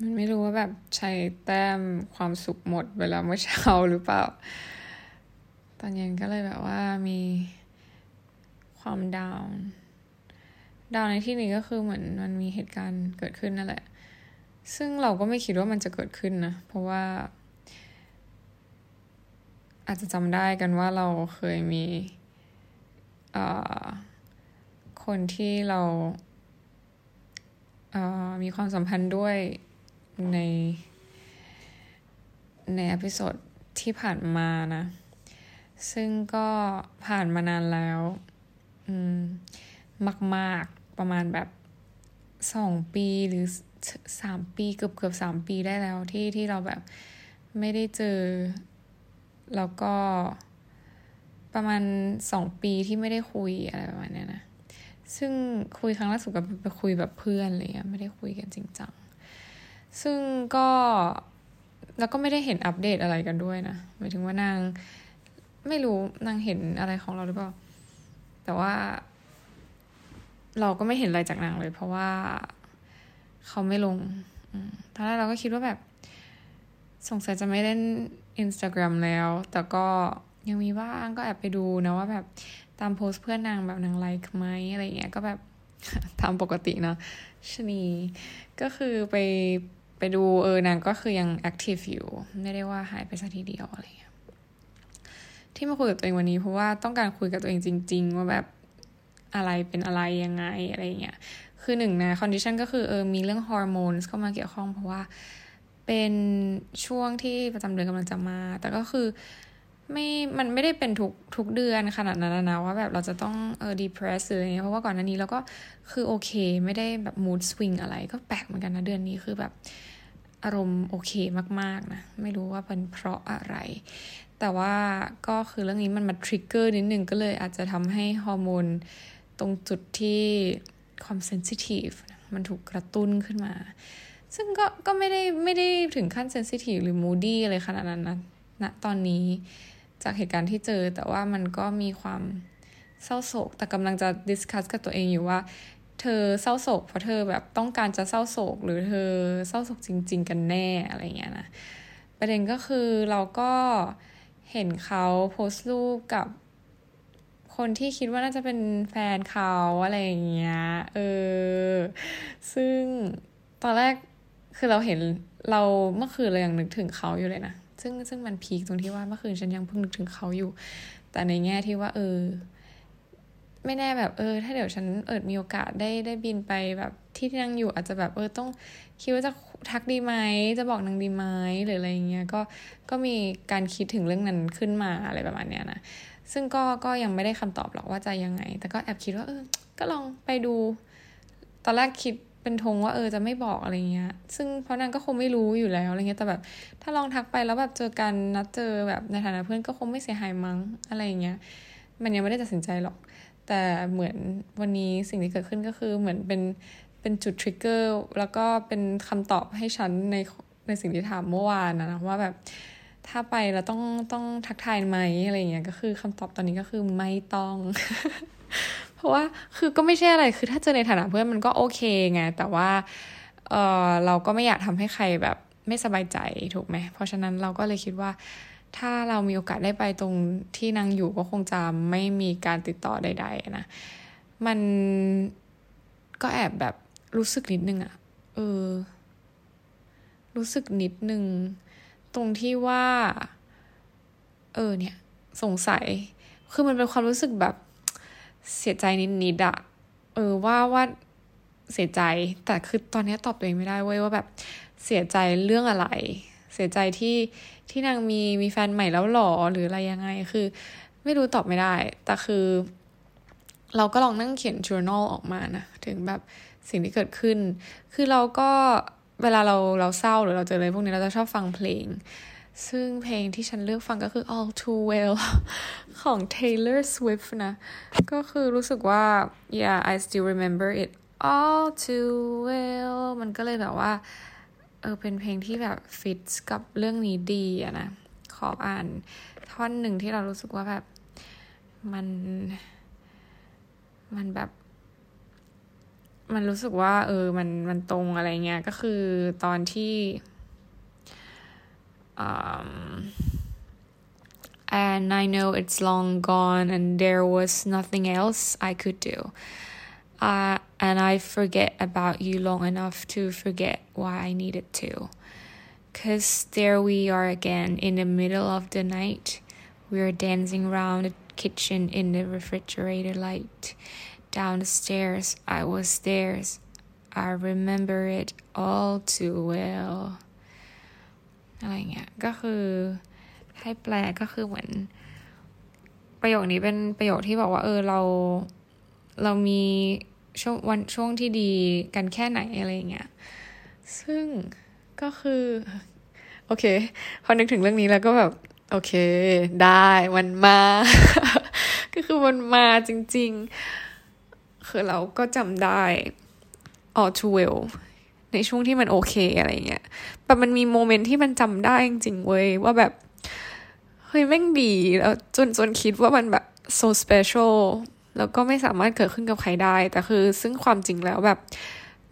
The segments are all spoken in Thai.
มันไม่รู้ว่าแบบใช้แต้มความสุขหมดเวลาเมื่อเช้าหรือเปล่า ตอนเย็นก็เลยแบบว่ามีความดาวน์ดาวในที่นี้ก็คือเหมือนมันมีเหตุการณ์เกิดขึ้นนั่นแหละ ซึ่งเราก็ไม่คิดว่ามันจะเกิดขึ้นนะ เพราะว่า อาจจะจำได้กันว่าเราเคยมีคนที่เรามีความสัมพันธ์ด้วย ในในอพิโซดที่ผ่านมานะ ซึ่งก็ผ่านมานานแล้วอืมมากๆประมาณแบบสองปีหรือสามปีเกือบเกือบสามปีได้แล้วที่ที่เราแบบไม่ได้เจอ แล้วก็ประมาณสองปีที่ไม่ได้คุยอะไรประมาณนี้นะ ซึ่งคุยครั้งล่าสุดก็ไปคุยแบบเพื่อนอะไรเงี้ยไม่ได้คุยกันจริงจัง ซึ่งก็แล้วก็ไม่ได้เห็นอัปเดตอะไรกันด้วยนะหมายถึงว่านางไม่รู้นางเห็นอะไรของเราหรือเปล่า แต่ว่า เราก็ไม่เห็นอะไรจากนางเลย เพราะว่าเขาไม่ลงตอนแรกเราก็คิดว่าแบบ สงสัยจะไม่เล่น Instagram แล้ว แต่ก็ยังมีบ้างก็แอบไปดูนะว่าแบบตามโพสเพื่อนนางแบบนางไลค์ไหมอะไรเงี้ยก็แบบตามปกตินะชนีก็คือไป ไปดูเออนางก็คือยัง active อยู่ ไม่ได้ว่าหายไปซะทีเดียวอะไรเงี้ยที่มาคุยกับตัวเองวันนี้เพราะว่าต้องการคุยกับตัวเองจริง ๆ ว่าแบบอะไรเป็นอะไรยังไงอะไรเงี้ยคือหนึ่งนะ condition ก็คือเออมีเรื่องฮอร์โมนเข้ามาเกี่ยวข้องเพราะว่าเป็นช่วงที่ประจำเดือนกำลังจะมา แต่ก็คือ ไม่มันไม่ได้เป็นทุกทุกเดือนขนาดนั้นนะว่าแบบเราจะต้องเออ depress หรืออะไรเงี้ยเพราะว่าก่อนหน้านี้เราก็คือโอเค ไม่ได้แบบ mood swing อะไรก็แปลกเหมือนกันนะเดือนนี้คือแบบอารมณ์โอเคมากๆนะ ไม่รู้ว่าเป็นเพราะอะไร แต่ว่าก็คือเรื่องนี้มันมาทริกเกอร์นิดนึงก็เลยอาจจะทำให้ฮอร์โมนตรงจุดที่ความ sensitive มันถูกกระตุ้นขึ้นมา ซึ่งก็ก็ไม่ได้ไม่ได้ถึงขั้น sensitive หรือ moody อะไรขนาดนั้นนะณตอนนี้ จากเหตุการณ์ที่เจอ แต่ว่ามันก็มีความเศร้าโศก แต่กำลังจะ discuss กับตัวเองอยู่ว่า เธอเศร้าโศกเพราะเธอแบบต้องการจะเศร้าโศก หรือเธอเศร้าโศกจริง ๆ กันแน่อะไรเงี้ยนะประเด็นก็คือเราก็เห็นเขาโพสต์รูปกับคนที่คิดว่าน่าจะเป็นแฟนเขาอะไรอย่างเงี้ย เออ ซึ่งตอนแรกคือเราเห็นเราเมื่อคืนเรายังนึกถึงเขาอยู่เลยนะ ซึ่งซึ่งมันพีคตรงที่ว่าเมื่อคืนฉันยังเพิ่งนึกถึงเขาอยู่ แต่ในแง่ที่ว่าเออ ไม่แน่แบบเออ ถ้าเดี๋ยวฉันเอิดมีโอกาสได้ได้บินไปแบบที่ที่นั่งอยู่อาจจะแบบเออต้องคิดว่าจะทักดีไหมจะบอกนางดีไหมหรืออะไรเงี้ยก็ก็มีการคิดถึงเรื่องนั้นขึ้นมาอะไรประมาณเนี้ยนะซึ่งก็ก็ยังไม่ได้คำตอบหรอกว่าจะยังไง แต่ก็แอบคิดว่าเออ ก็ลองไปดู ตอนแรกคิด เป็นธงว่าเออจะไม่บอกอะไรเงี้ย ซึ่งเพราะนั้นก็คงไม่รู้อยู่แล้วอะไรเงี้ย แต่แบบ ถ้าลองทักไปแล้วแบบเจอกันนัดเจอแบบในฐานะเพื่อนก็คงไม่เสียหายมั้งอะไรเงี้ย มันยังไม่ได้ตัดสินใจหรอก แต่เหมือนวันนี้สิ่งที่เกิดขึ้นก็คือเหมือนเป็นเป็นจุดทริกเกอร์แล้วก็เป็นคำตอบให้ฉันในในสิ่งที่ถามเมื่อวานนะนะว่าแบบถ้าไปแล้วต้องต้องทักทายไหมอะไรเงี้ยก็คือคำตอบตอนนี้ก็คือไม่ต้อง เพราะว่าคือก็ไม่ใช่อะไรคือถ้าเจอในฐานะเพื่อนมันก็โอเคไงแต่ว่าเออเราก็ไม่อยากทำให้ใครแบบไม่สบายใจถูกไหมเพราะฉะนั้นเราก็เลยคิดว่า ถ้าเรามีโอกาสได้ไปตรงที่นางอยู่ก็คงจะไม่มีการติดต่อใด ๆ นะ มันก็แอบแบบรู้สึกนิดนึงอะเออ รู้สึกนิดนึง ตรงที่ว่า เออเนี่ย สงสัย คือมันเป็นความรู้สึกแบบ เสียใจนิดๆอะเออว่าว่าเสียใจ แต่คือตอนนี้ตอบตัวเองไม่ได้เว้ยว่าแบบเสียใจเรื่องอะไร เสียใจที่ที่นางมีมีแฟนใหม่แล้วหรอหรืออะไรยังไง คือ ไม่รู้ตอบไม่ได้ แต่คือ เราก็ลองนั่งเขียน journal ออกมานะ ถึงแบบสิ่งที่เกิดขึ้น คือเราก็เวลาเราเราเศร้าหรือเราเจออะไรพวกนี้เราจะชอบฟังเพลง ซึ่งเพลงที่ฉันเลือกฟังก็คือ All Too Well ของ Taylor Swift นะ ก็คือรู้สึกว่า yeah I still remember it all too well มันก็เลยแบบว่า เออ เป็นเพลงที่แบบฟิตกับเรื่องนี้ดีอะนะ ขออ่านท่อนหนึ่งที่เรารู้สึกว่าแบบ มัน มันแบบ มันรู้สึกว่า เออ มัน มันตรงอะไรเงี้ย ก็คือตอนที่ um, and I know it's long gone and there was nothing else I could do. Uh, and I forget about you long enough to forget why I needed to. Cause there we are again in the middle of the night. We're dancing around the kitchen in the refrigerator light. Down the stairs, I was there. I remember it all too well. อะไรเงี้ยก็คือให้แปลก็คือเหมือน ประโยคนี้เป็นประโยคที่บอกว่า เออเราเรามีช่วงวันช่วงที่ดีกันแค่ไหนอะไรเงี้ยซึ่งก็คือ โอเค พอนึกถึงเรื่องนี้แล้วก็แบบ โอเค ได้มันมา ก็คือมันมาจริง ๆ คือเราก็จำได้ all too well ในช่วงที่มันโอเคอะไรเงี้ยแต่มันมีโมเมนต์ที่มันจำได้จริงๆเว้ยว่าแบบเฮ้ยแม่งดีแล้วจนจนคิดว่ามันแบบ so special แล้วก็ไม่สามารถเกิดขึ้นกับใครได้ แต่คือซึ่งความจริงแล้วแบบ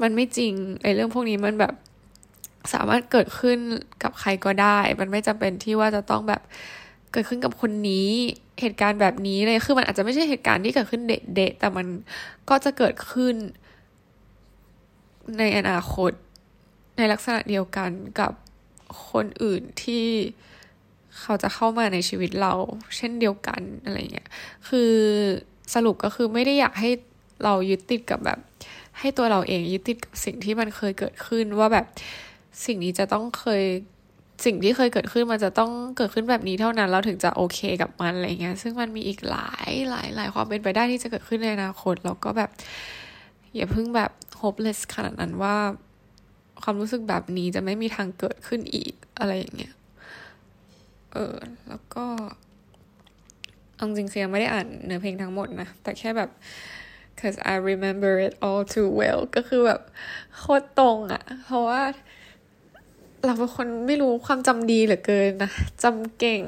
มันไม่จริงไอ้เรื่องพวกนี้มันแบบสามารถเกิดขึ้นกับใครก็ได้ มันไม่จำเป็นที่ว่าจะต้องแบบเกิดขึ้นกับคนนี้เหตุการณ์แบบนี้เลย คือมันอาจจะไม่ใช่เหตุการณ์ที่เกิดขึ้นเดะๆแต่มันก็จะเกิดขึ้น ในอนาคต ในลักษณะเดียวกันกับคนอื่นที่เขาจะเข้ามาในชีวิตเรา เช่นเดียวกันอะไรเงี้ย คือสรุปก็คือไม่ได้อยากให้เรายึดติดกับแบบ ให้ตัวเราเองยึดติดกับสิ่งที่มันเคยเกิดขึ้นว่าแบบสิ่งนี้จะต้องเคยสิ่งที่เคยเกิดขึ้นมันจะต้องเกิดขึ้นแบบนี้เท่านั้นเราถึงจะโอเคกับมันอะไรเงี้ย ซึ่งมันมีอีกหลายหลายหลายความเป็นไปได้ที่จะเกิดขึ้นในอนาคตแล้วก็แบบ อย่าเพิ่งแบบ hopeless ขนาดนั้นว่า ความรู้สึกแบบนี้จะไม่มีทางเกิดขึ้นอีกอะไรอย่างเงี้ย เออ แล้วก็เอาจริงๆคือยังไม่ได้อ่านเนื้อเพลงทั้งหมดนะ แต่แค่แบบ cause I remember it all too well ก็คือแบบโคตรตรงอะเพราะว่า เราเป็นคนไม่รู้ความจำดีเหลือเกินนะจำเก่ง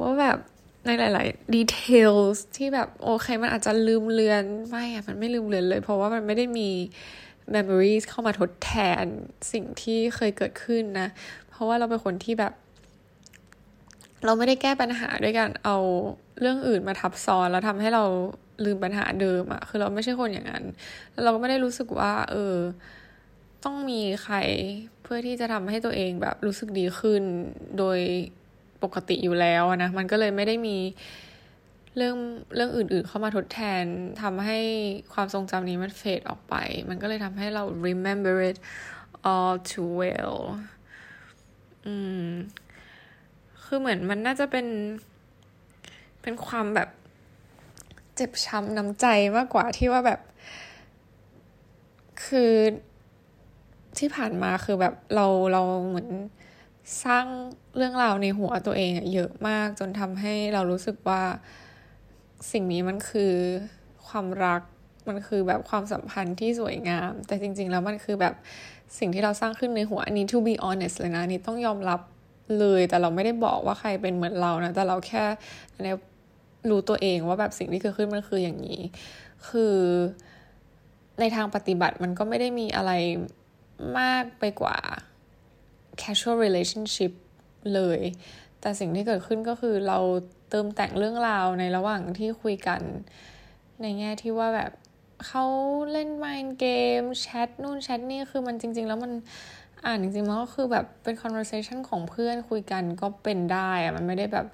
ว่าแบบ ในหลายๆ details ที่แบบโอเคมันอาจจะลืมเลือนไม่อะมันไม่ลืมเลือนเลย เพราะว่ามันไม่ได้มี memories เข้ามาทดแทนสิ่งที่เคยเกิดขึ้นนะ เพราะว่าเราเป็นคนที่แบบ เราไม่ได้แก้ปัญหาด้วยการเอาเรื่องอื่นมาทับซ้อนแล้วทำให้เราลืมปัญหาเดิมอะคือเราไม่ใช่คนอย่างนั้นแล้วเราก็ไม่ได้รู้สึกว่า เออ ต้องมีใครเพื่อที่จะทำให้ตัวเองแบบรู้สึกดีขึ้นโดย ปกติอยู่แล้วนะ มันก็เลยไม่ได้มีเรื่องเรื่องอื่นๆเข้ามาทดแทนทำให้ความทรงจำนี้มันเฟดออกไป มันก็เลยทำให้เรา remember it all too well อืม คือเหมือนมันน่าจะเป็น เป็นความแบบ เจ็บช้ำน้ำใจมากกว่าที่ว่าแบบ คือที่ผ่านมาคือแบบเราเราเหมือน สร้างเรื่องราวในหัวตัวเองเยอะมากจนทำให้เรารู้สึกว่าสิ่งนี้มันคือความรักมันคือแบบความสัมพันธ์ที่สวยงาม แต่จริง ๆ แล้วมันคือแบบสิ่งที่เราสร้างขึ้นในหัวอันนี้ to be honest เลยนะนี่ต้องยอมรับเลยแต่เราไม่ได้บอกว่าใครเป็นเหมือนเรานะ แต่เราแค่ในรู้ตัวเองว่าแบบสิ่งที่เกิดขึ้นมันคืออย่างนี้ คือในทางปฏิบัติมันก็ไม่ได้มีอะไรมากไปกว่า casual relationship เลย แต่สิ่งที่เกิดขึ้นก็คือเราเติมแต่งเรื่องราวในระหว่างที่คุยกัน ในแง่ที่ว่าแบบเขาเล่น mind game แชทนู่นแชทนี่คือมันจริง ๆ แล้วมันอ่านจริงๆมันก็คือแบบเป็น conversation ของเพื่อนคุยกันก็เป็นได้อะมันไม่ได้แบบ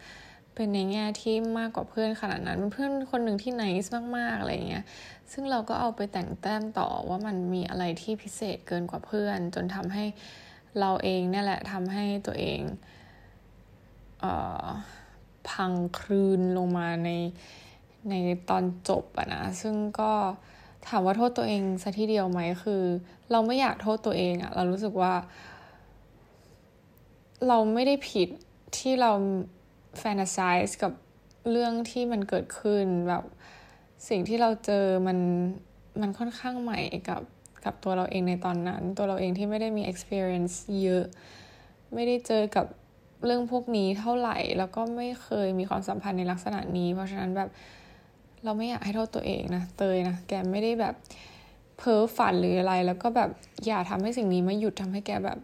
เป็นในแง่ที่มากกว่าเพื่อนขนาดนั้นเป็นเพื่อนคนหนึ่งที่ nice มากๆอะไรเงี้ยซึ่งเราก็เอาไปแต่งแต้มต่อว่ามันมีอะไรที่พิเศษเกินกว่าเพื่อน จนทำให้ เราเองเนี่ยแหละทำให้ตัวเองเออพังคลืนลงมาในในตอนจบอะนะ ซึ่งก็ถามว่าโทษตัวเองซะทีเดียวไหมคือ เราไม่อยากโทษตัวเองอะเรารู้สึกว่า เราไม่ได้ผิดที่เราแฟนตาซีสกับเรื่องที่มันเกิดขึ้นแบบสิ่งที่เราเจอมันมันค่อนข้างใหม่กับ กับตัวเราเองในตอนนั้น ตัวเราเองที่ไม่ได้มี experience เยอะ ไม่ได้เจอกับเรื่องพวกนี้เท่าไหร่ แล้วก็ไม่เคยมีความสัมพันธ์ในลักษณะนี้ เพราะฉะนั้นแบบเราไม่อยากให้โทษตัวเองนะเตยนะแกไม่ได้แบบเพ้อฝันหรืออะไร แล้วก็แบบอย่าทำให้สิ่งนี้มาหยุดทำให้แกแบบ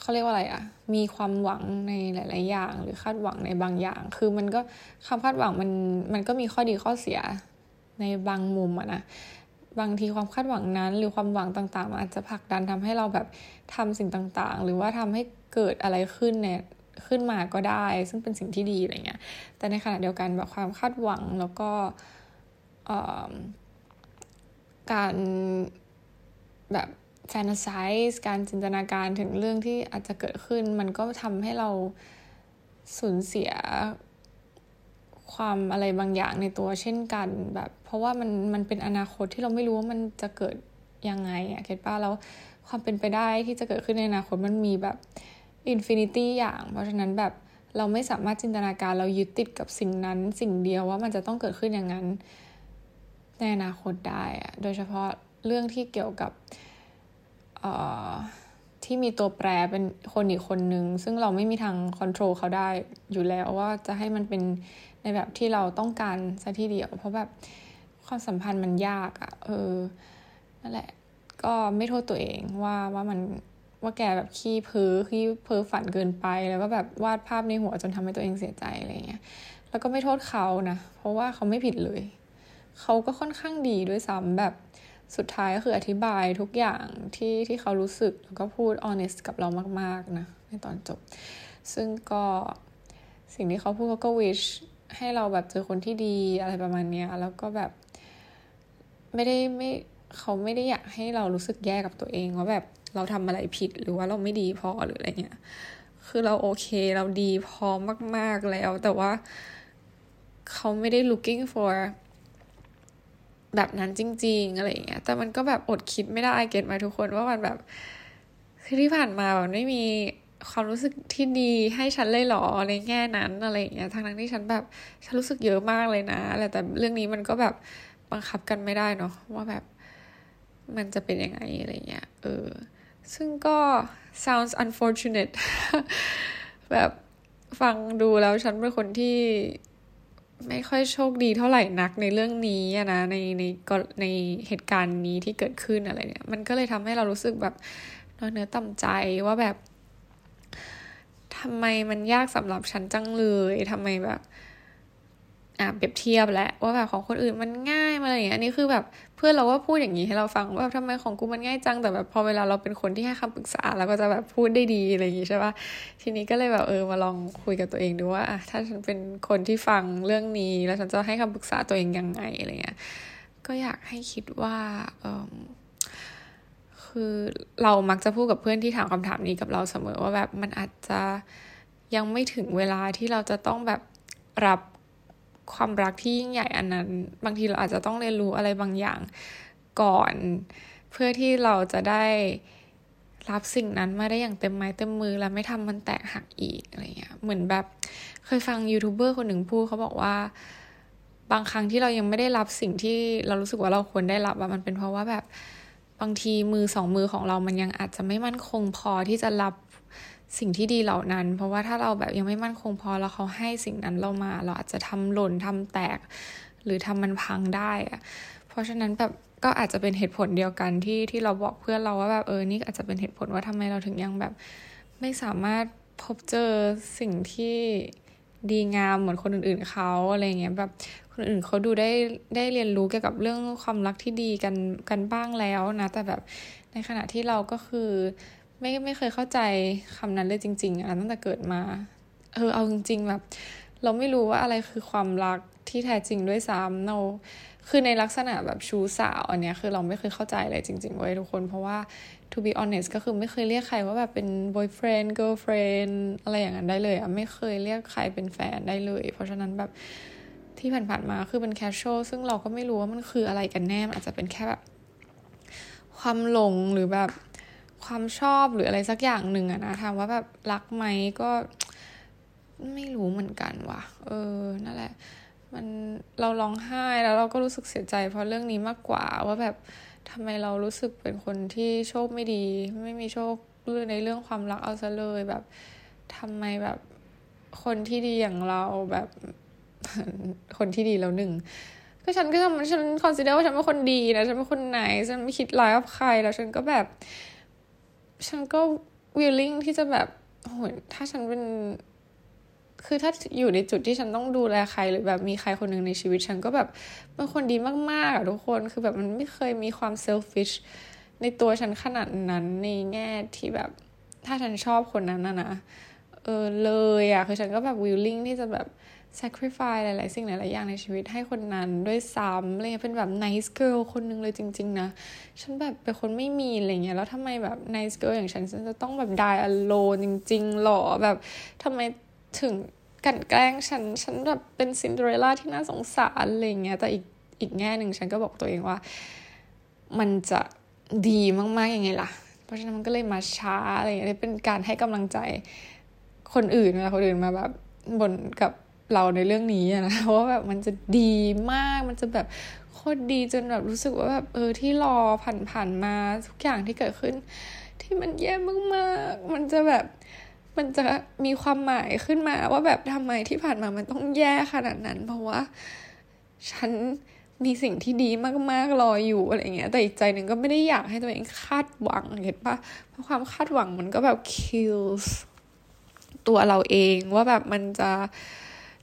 เขาเรียกว่าอะไรอะมีความหวังในหลาย ๆ อย่าง หรือคาดหวังในบางอย่าง คือมันก็คำคาดหวังมันมันก็มีข้อดีข้อเสียในบางมุมอะนะ บางทีความคาดหวังนั้น หรือความหวังต่างๆอาจจะผลักดันทำให้เราแบบทำสิ่งต่างๆ หรือว่าทำให้เกิดอะไรขึ้นเนี่ยขึ้นมาก็ได้ ซึ่งเป็นสิ่งที่ดีอะไรเงี้ย แต่ในขณะเดียวกันแบบความคาดหวังแล้วก็การแบบแฟนตาซีการจินตนาการถึงเรื่องที่อาจจะเกิดขึ้น มันก็ทำให้เราสูญเสีย ความอะไรบางอย่างในตัวเช่นกันแบบ เพราะว่ามันมันเป็นอนาคตที่เราไม่รู้ว่ามันจะเกิดยังไงอะ get ป้ะแล้วความเป็นไปได้ที่จะเกิดขึ้นในอนาคตมันมีแบบ infinity อย่าง เพราะฉะนั้นแบบเราไม่สามารถจินตนาการเรายึดติดกับสิ่งนั้น สิ่งเดียวว่ามันจะต้องเกิดขึ้นอย่างนั้น ในอนาคตได้อะโดยเฉพาะเรื่องที่เกี่ยวกับที่มีตัวแปรเป็นคนอีกคนนึง ซึ่งเราไม่มีทางควบคุมเขาได้อยู่แล้วว่าจะให้มันเป็น ในแบบที่เราต้องการซะทีเดียว เพราะแบบความสัมพันธ์มันยากอะ่ะ เออ นั่นแหละ ก็ไม่โทษตัวเองว่าว่ามันว่าแกแบบขี้เพ้อขี้เพ้อฝันเกินไป แล้วก็แบบวาดภาพในหัวจนทำให้ตัวเองเสียใจอะไรเงี้ย แล้วก็ไม่โทษเขานะ เพราะว่าเขาไม่ผิดเลย เขาก็ค่อนข้างดีด้วยซ้ำแบบสุดท้ายก็คืออธิบายทุกอย่างที่ที่เขารู้สึก แล้วก็พูด honest กับเรามาก ๆ นะ ในตอนจบ ซึ่งก็สิ่งที่เขาพูดเขาก็ wish ให้เราแบบเจอคนที่ดีอะไรประมาณนี้แล้วก็แบบ ไม่ได้ไม่เขาไม่ได้อยากให้เรารู้สึกแย่กับตัวเองว่าแบบเราทำอะไรผิดหรือว่าเราไม่ดีพอหรืออะไรเงี้ย คือเราโอเคเราดีพอมาก ๆแล้ว แต่ว่าเขาไม่ได้ looking for แบบนั้นจริง ๆ อะไรเงี้ย แต่มันก็แบบอดคิดไม่ได้เก็ตมาทุกคนว่ามันแบบ คือที่ผ่านมาแบบไม่มี ความรู้สึกที่ดีให้ฉันเลยหรอในแง่นั้นอะไรอย่างเงี้ยทั้งนั้นที่ฉันแบบฉันรู้สึกเยอะมากเลยนะอะไรแต่เรื่องนี้มันก็แบบบังคับกันไม่ได้เนาะว่าแบบมันจะเป็นยังไงอะไรเงี้ยเออซึ่งก็ sounds unfortunate แบบฟังดูแล้วฉันเป็นคนที่ไม่ค่อยโชคดีเท่าไหร่นักในเรื่องนี้นะในในก็ในเหตุการณ์นี้ที่เกิดขึ้นอะไรเนี่ย มันก็เลยทำให้เรารู้สึกแบบน้อยเนื้อต่ำใจว่าแบบ ทำไมมันยากสำหรับฉันจังเลยทำไมแบบอะเปรียบเทียบแหละว่าแบบของคนอื่นมันง่ายมาอะไรอย่างเงี้ยอันนี้คือแบบเพื่อนเราว่าพูดอย่างนี้ให้เราฟังว่าทำไมของกูมันง่ายจังแต่แบบพอเวลาเราเป็นคนที่ให้คำปรึกษาเราก็จะแบบพูดได้ดีอะไรอย่างงี้ใช่ปะทีนี้ก็เลยแบบเออมาลองคุยกับตัวเองดูว่าถ้าฉันเป็นคนที่ฟังเรื่องนี้ แล้วฉันจะให้คำปรึกษาตัวเองยังไงอะไรเงี้ยก็อยากให้คิดว่าเออ คือเรามักจะพูดกับเพื่อนที่ถามคำถามนี้กับเราเสมอว่าแบบมันอาจจะยังไม่ถึงเวลาที่เราจะต้องแบบรับความรักที่ยิ่งใหญ่อันนั้น บางทีเราอาจจะต้องเรียนรู้อะไรบางอย่างก่อน เพื่อที่เราจะได้รับสิ่งนั้นมาได้อย่างเต็มไม้เต็มมือแล้วไม่ทำมันแตกหักอีกอะไรเงี้ยเหมือนแบบเคยฟังยูทูบเบอร์คนหนึ่งพูดเขาบอกว่า บางครั้งที่เรายังไม่ได้รับสิ่งที่เรารู้สึกว่าเราควรได้รับว่ามันเป็นเพราะว่าแบบ บางทีมือสองมือของเรามันยังอาจจะไม่มั่นคงพอที่จะรับสิ่งที่ดีเหล่านั้น เพราะว่าถ้าเราแบบยังไม่มั่นคงพอแล้วเขาให้สิ่งนั้นเรามา เราอาจจะทำหล่นทำแตก หรือทำมันพังได้อะเพราะฉะนั้นแบบก็อาจจะเป็นเหตุผลเดียวกันที่ที่เราบอกเพื่อนเราว่าแบบเออนี่อาจจะเป็นเหตุผลว่าทำไมเราถึงยังแบบไม่สามารถพบเจอสิ่งที่ดีงามเหมือนคนอื่นๆเขาอะไรเงี้ยแบบ คนอื่นเขาดูได้ได้เรียนรู้เกี่ยวกับเรื่องความรักที่ดีกันกันบ้างแล้วนะ แต่แบบในขณะที่เราก็คือ ไม่ไม่เคยเข้าใจคำนั้นเลยจริง ๆอะตั้งแต่เกิดมา เออเอาจริง ๆ แบบ เราไม่รู้ว่าอะไรคือความรักที่แท้จริงด้วยซ้ำเราคือในลักษณะแบบชูสาวอันเนี้ยคือเราไม่เคยเข้าใจเลยจริงๆเว้ยทุกคน เพราะว่า to be honest ก็คือไม่เคยเรียกใครว่าแบบเป็น boyfriend girlfriend อะไรอย่างนั้นได้เลยอะไม่เคยเรียกใครเป็นแฟนได้เลย เพราะฉะนั้นแบบ ที่ผ่านๆมาคือเป็น casual ซึ่งเราก็ไม่รู้ว่ามันคืออะไรกันแน่อาจจะเป็นแค่แบบความหลงหรือแบบความชอบหรืออะไรสักอย่างหนึ่งอะนะถามว่าแบบรักไหมก็ไม่รู้เหมือนกันว่ะ เออ นั่นแหละ มันเราร้องไห้แล้วเราก็รู้สึกเสียใจ เพราะเรื่องนี้มากกว่าว่าแบบทำไมเรารู้สึกเป็นคนที่โชคไม่ดี ไม่มีโชคเรื่องในเรื่องความรักเอาซะเลยแบบทำไมแบบคนที่ดีอย่างเราแบบ คนที่ดีแล้วหนึ่งก็ฉันก็ทำฉัน consider ว่าฉันเป็นคนดีนะฉันเป็นคนไหน ฉันไม่คิดร้ายกับใครแล้วฉันก็แบบ ฉันก็ willing ที่จะแบบโหยถ้าฉันเป็น คือถ้าอยู่ในจุดที่ฉันต้องดูแลใครหรือแบบมีใครคนหนึ่งในชีวิต ฉันก็แบบเป็นคนดีมากๆอะทุกคนคือแบบมันไม่เคยมีความ selfish ในตัวฉันขนาดนั้นในแง่ที่แบบ ถ้าฉันชอบคนนั้นนะนะเออเลยอะคือฉันก็แบบ willing ที่จะแบบ sacrifice หลาย ๆ สิ่งหลาย ๆ อย่างในชีวิตให้คนนั้นด้วยซ้ำอะไรเงี้ยเป็นแบบ nice girl คนนึงเลยจริง ๆ นะ ฉันแบบเป็นคนไม่มีอะไรเงี้ยแล้วทำไมแบบ nice girl อย่างฉันฉันจะต้องแบบ die alone จริง ๆ หรอแบบทำไมถึงกันแกล้งฉัน ฉันแบบเป็นซินเดอเรลล่าที่น่าสงสารอะไรเงี้ยแต่อีกอีกแง่หนึ่งฉันก็บอกตัวเองว่า มันจะดีมาก ๆ ยังไงล่ะ เพราะฉะนั้นมันก็เลยมาช้าอะไรเงี้ยเป็นการให้กำลังใจคนอื่นเวลาคนอื่นมาแบบบ่นกับ เราในเรื่องนี้นะว่าแบบมันจะดีมากมันจะแบบโคตรดีจนแบบรู้สึกว่าแบบเออที่รอผ่านผ่านมาทุกอย่างที่เกิดขึ้น ที่มันแย่มากๆมันจะแบบมันจะมีความหมายขึ้นมาว่าแบบทำไมที่ผ่านมามันต้องแย่ขนาดนั้น เพราะว่า ฉันมีสิ่งที่ดีมากๆรออยู่อะไรเงี้ย แต่อีกใจหนึ่งก็ไม่ได้อยากให้ตัวเองคาดหวังเห็นปะเพราะความคาดหวังมันก็แบบ kills ตัวเราเองว่าแบบมันจะ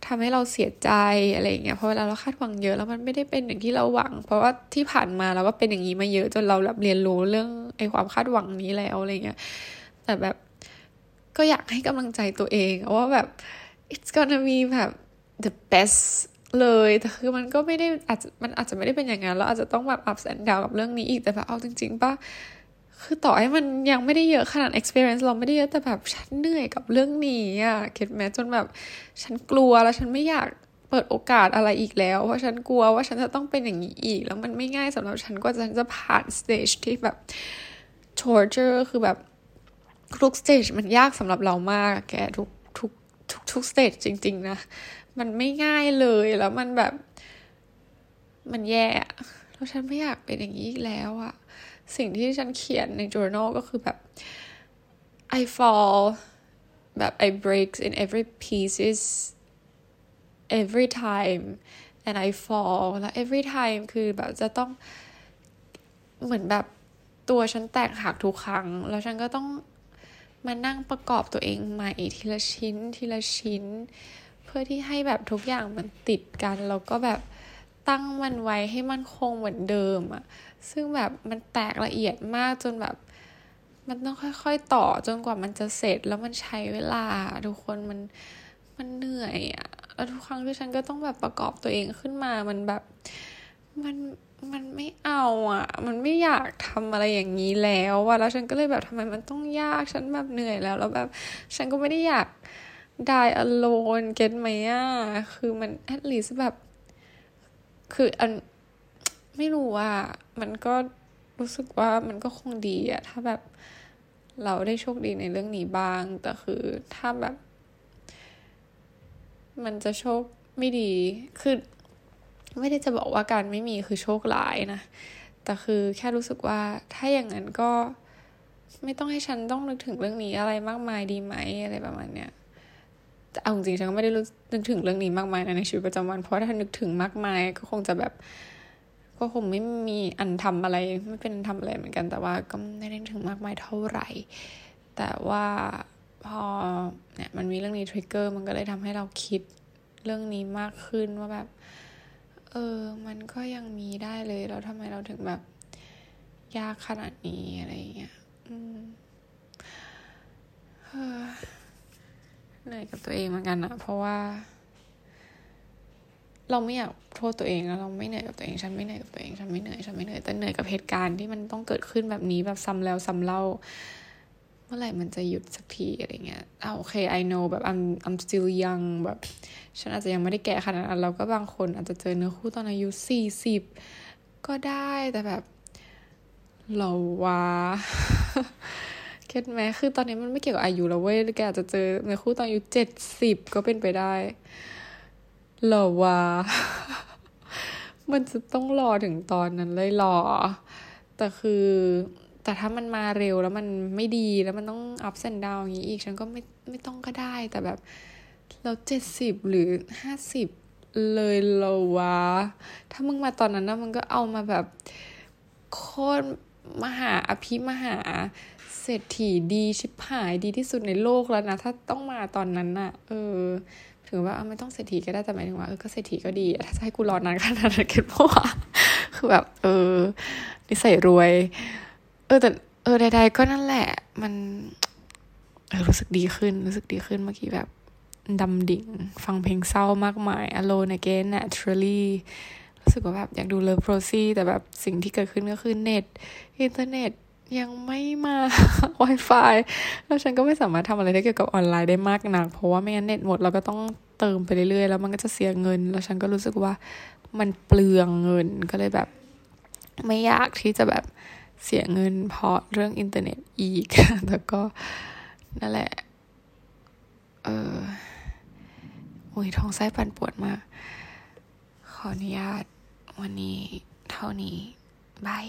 ทำให้เราเสียใจอะไรเงี้ยเพราะเวลาเราคาดหวังเยอะแล้วมันไม่ได้เป็นอย่างที่เราหวัง เพราะว่าที่ผ่านมาเราก็เป็นอย่างนี้มาเยอะจนเราแบบเรียนรู้เรื่องไอ้ความคาดหวังนี้แล้วอะไรเงี้ยแต่แบบก็อยากให้กำลังใจตัวเองว่าแบบ it's gonna be แบบ the best เลยแต่คือมันก็ไม่ได้อาจจะมันอาจจะไม่ได้เป็นอย่างนั้นเราอาจจะต้องแบบ ups and down กับเรื่องนี้อีกแต่แบบเอาจริงๆป่ะ คือต่อให้มันยังไม่ได้เยอะขนาด experience เราไม่ได้เยอะแต่แบบฉันเหนื่อยกับเรื่องนี้อะเก็ตแม้จนแบบ ฉันกลัวแล้วฉันไม่อยากเปิดโอกาสอะไรอีกแล้ว เพราะฉันกลัวว่าฉันจะต้องเป็นอย่างนี้อีก แล้วมันไม่ง่ายสำหรับฉันกว่าฉันจะผ่าน stage ที่แบบ torture คือแบบทุก stage มันยากสำหรับเรามากแกทุกทุกทุกทุก stage จริง ๆ นะ มันไม่ง่ายเลยแล้วมันแบบ มันแย่แล้วฉันไม่อยากเป็นอย่างนี้อีกแล้วอะ สิ่งที่ฉันเขียนใน journal ก็คือแบบ I fall แบบ I breaks in every pieces every time and I fall แล้ว every time คือแบบจะต้องเหมือนแบบตัวฉันแตกหักทุกครั้ง แล้วฉันก็ต้องมานั่งประกอบตัวเองใหม่ทีละชิ้นทีละชิ้น เพื่อที่ให้แบบทุกอย่างมันติดกัน แล้วก็แบบ ตั้งมันไว้ให้มันคงเหมือนเดิมอะซึ่งแบบมันแตกละเอียดมากจนแบบ มันต้องค่อยๆต่อจนกว่ามันจะเสร็จแล้วมันใช้เวลา ทุกคนมันมันเหนื่อยอะแล้วทุกครั้งที่ฉันก็ต้องแบบประกอบตัวเองขึ้นมามันแบบ มันมันไม่เอาอะมันไม่อยากทำอะไรอย่างนี้แล้วว่ะแล้วฉันก็เลยแบบทำไมมันต้องยากฉันแบบเหนื่อยแล้ว แล้วแบบ ฉันก็ไม่ได้อยากได้ alone เก็ตไหมอะคือมัน at least แบบ คืออันไม่รู้ว่ามันก็รู้สึกว่ามันก็คงดีอะถ้าแบบเราได้โชคดีในเรื่องนี้บ้าง แต่คือถ้าแบบ มันจะโชคไม่ดี คือ ไม่ได้จะบอกว่าการไม่มีคือโชคร้ายนะ แต่คือแค่รู้สึกว่าถ้าอย่างนั้นก็ไม่ต้องให้ฉันต้องนึกถึงเรื่องนี้อะไรมากมายดีไหมอะไรประมาณเนี้ย แต่เอาจริงฉันก็ไม่ได้รู้นึกถึงเรื่องนี้มากมายนะในชีวิตประจำวัน เพราะถ้านึกถึงมากมายก็คงจะแบบก็คงไม่มีอันทำอะไรไม่เป็นทำอะไรเหมือนกัน แต่ว่าก็ไม่ได้ถึงมากมายเท่าไหร่ แต่ว่าพอเนี่ยมันมีเรื่องนี้ทริกเกอร์มันก็เลยทำให้เราคิดเรื่องนี้มากขึ้นว่าแบบ เออ มันก็ยังมีได้เลยแล้วทำไมเราถึงแบบยากขนาดนี้อะไรเงี้ย เหนื่อยกับตัวเองเหมือนกันอะเพราะว่า เราไม่อยากโทษตัวเองแล้วเราไม่เหนื่อยกับตัวเอง ฉันไม่เหนื่อยกับตัวเองฉันไม่เหนื่อยฉันไม่เหนื่อยแต่เหนื่อยกับเหตุการณ์ที่มันต้องเกิดขึ้นแบบนี้แบบซ้ำแล้วซ้ำเล่า เมื่อไหร่มันจะหยุดสักทีอะไรเงี้ยอ่าโอเค I know แบบ I'm I'm still young แบบฉันอาจจะยังไม่ได้แก่ขนาดนั้นแล้วก็บางคนอาจจะเจอเนื้อคู่ตอนอายุสี่สิบก็ได้แต่แบบเราว่า เก็ตไหมคือตอนนี้มันไม่เกี่ยวกับอายุแล้วเว้ยแกอาจจะเจอเนื้อคู่ตอนอายุเจ็ดสิบก็เป็นไปได้หรอวะมันจะต้องรอถึงตอนนั้นเลยหรอ แต่คือ แต่ถ้ามันมาเร็วแล้วมันไม่ดีแล้วมันต้องอัพเซนดาวอย่างนี้อีก ฉันก็ไม่ไม่ต้องก็ได้ แต่แบบเราเจ็ดสิบหรือห้าสิบเลยเหรอวะ ถ้ามึงมาตอนนั้นนะมึงก็เอามาแบบโคตรมหาอภิมหา เศรษฐีดีชิบหายดีที่สุดในโลกแล้วนะ ถ้าต้องมาตอนนั้นน่ะ เออ ถือว่าไม่ต้องเศรษฐีก็ได้แต่หมายถึงว่าเออก็เศรษฐีก็ดีถ้าให้กูรอนานขนาดนั้นคิดเพราะว่าคือแบบ เออนิสัยรวย เออแต่เออใดๆก็นั่นแหละ มัน เออรู้สึกดีขึ้น รู้สึกดีขึ้นเมื่อกี้แบบดำดิ่ง ฟังเพลงเศร้ามากมาย Alone Again Naturally รู้สึกว่าแบบอยากดู Love, Rosie แต่แบบสิ่งที่เกิดขึ้นก็คือเน็ต อินเทอร์เน็ต ยังไม่มา Wi-Fi แล้วฉันก็ไม่สามารถทำอะไรได้เกี่ยวกับออนไลน์ได้มากนัก เพราะว่าไม่งั้นเน็ตหมดเราก็ต้องเติมไปเรื่อยๆ แล้วมันก็จะเสียเงิน แล้วฉันก็รู้สึกว่ามันเปลืองเงินก็เลยแบบ ไม่อยากที่จะแบบเสียเงินเพราะเรื่องอินเทอร์เน็ตอีกแต่ก็นั่นแหละ เออโอ้ยท้องไส้ปั่นปวดมาก ขออนุญาตวันนี้เท่านี้บาย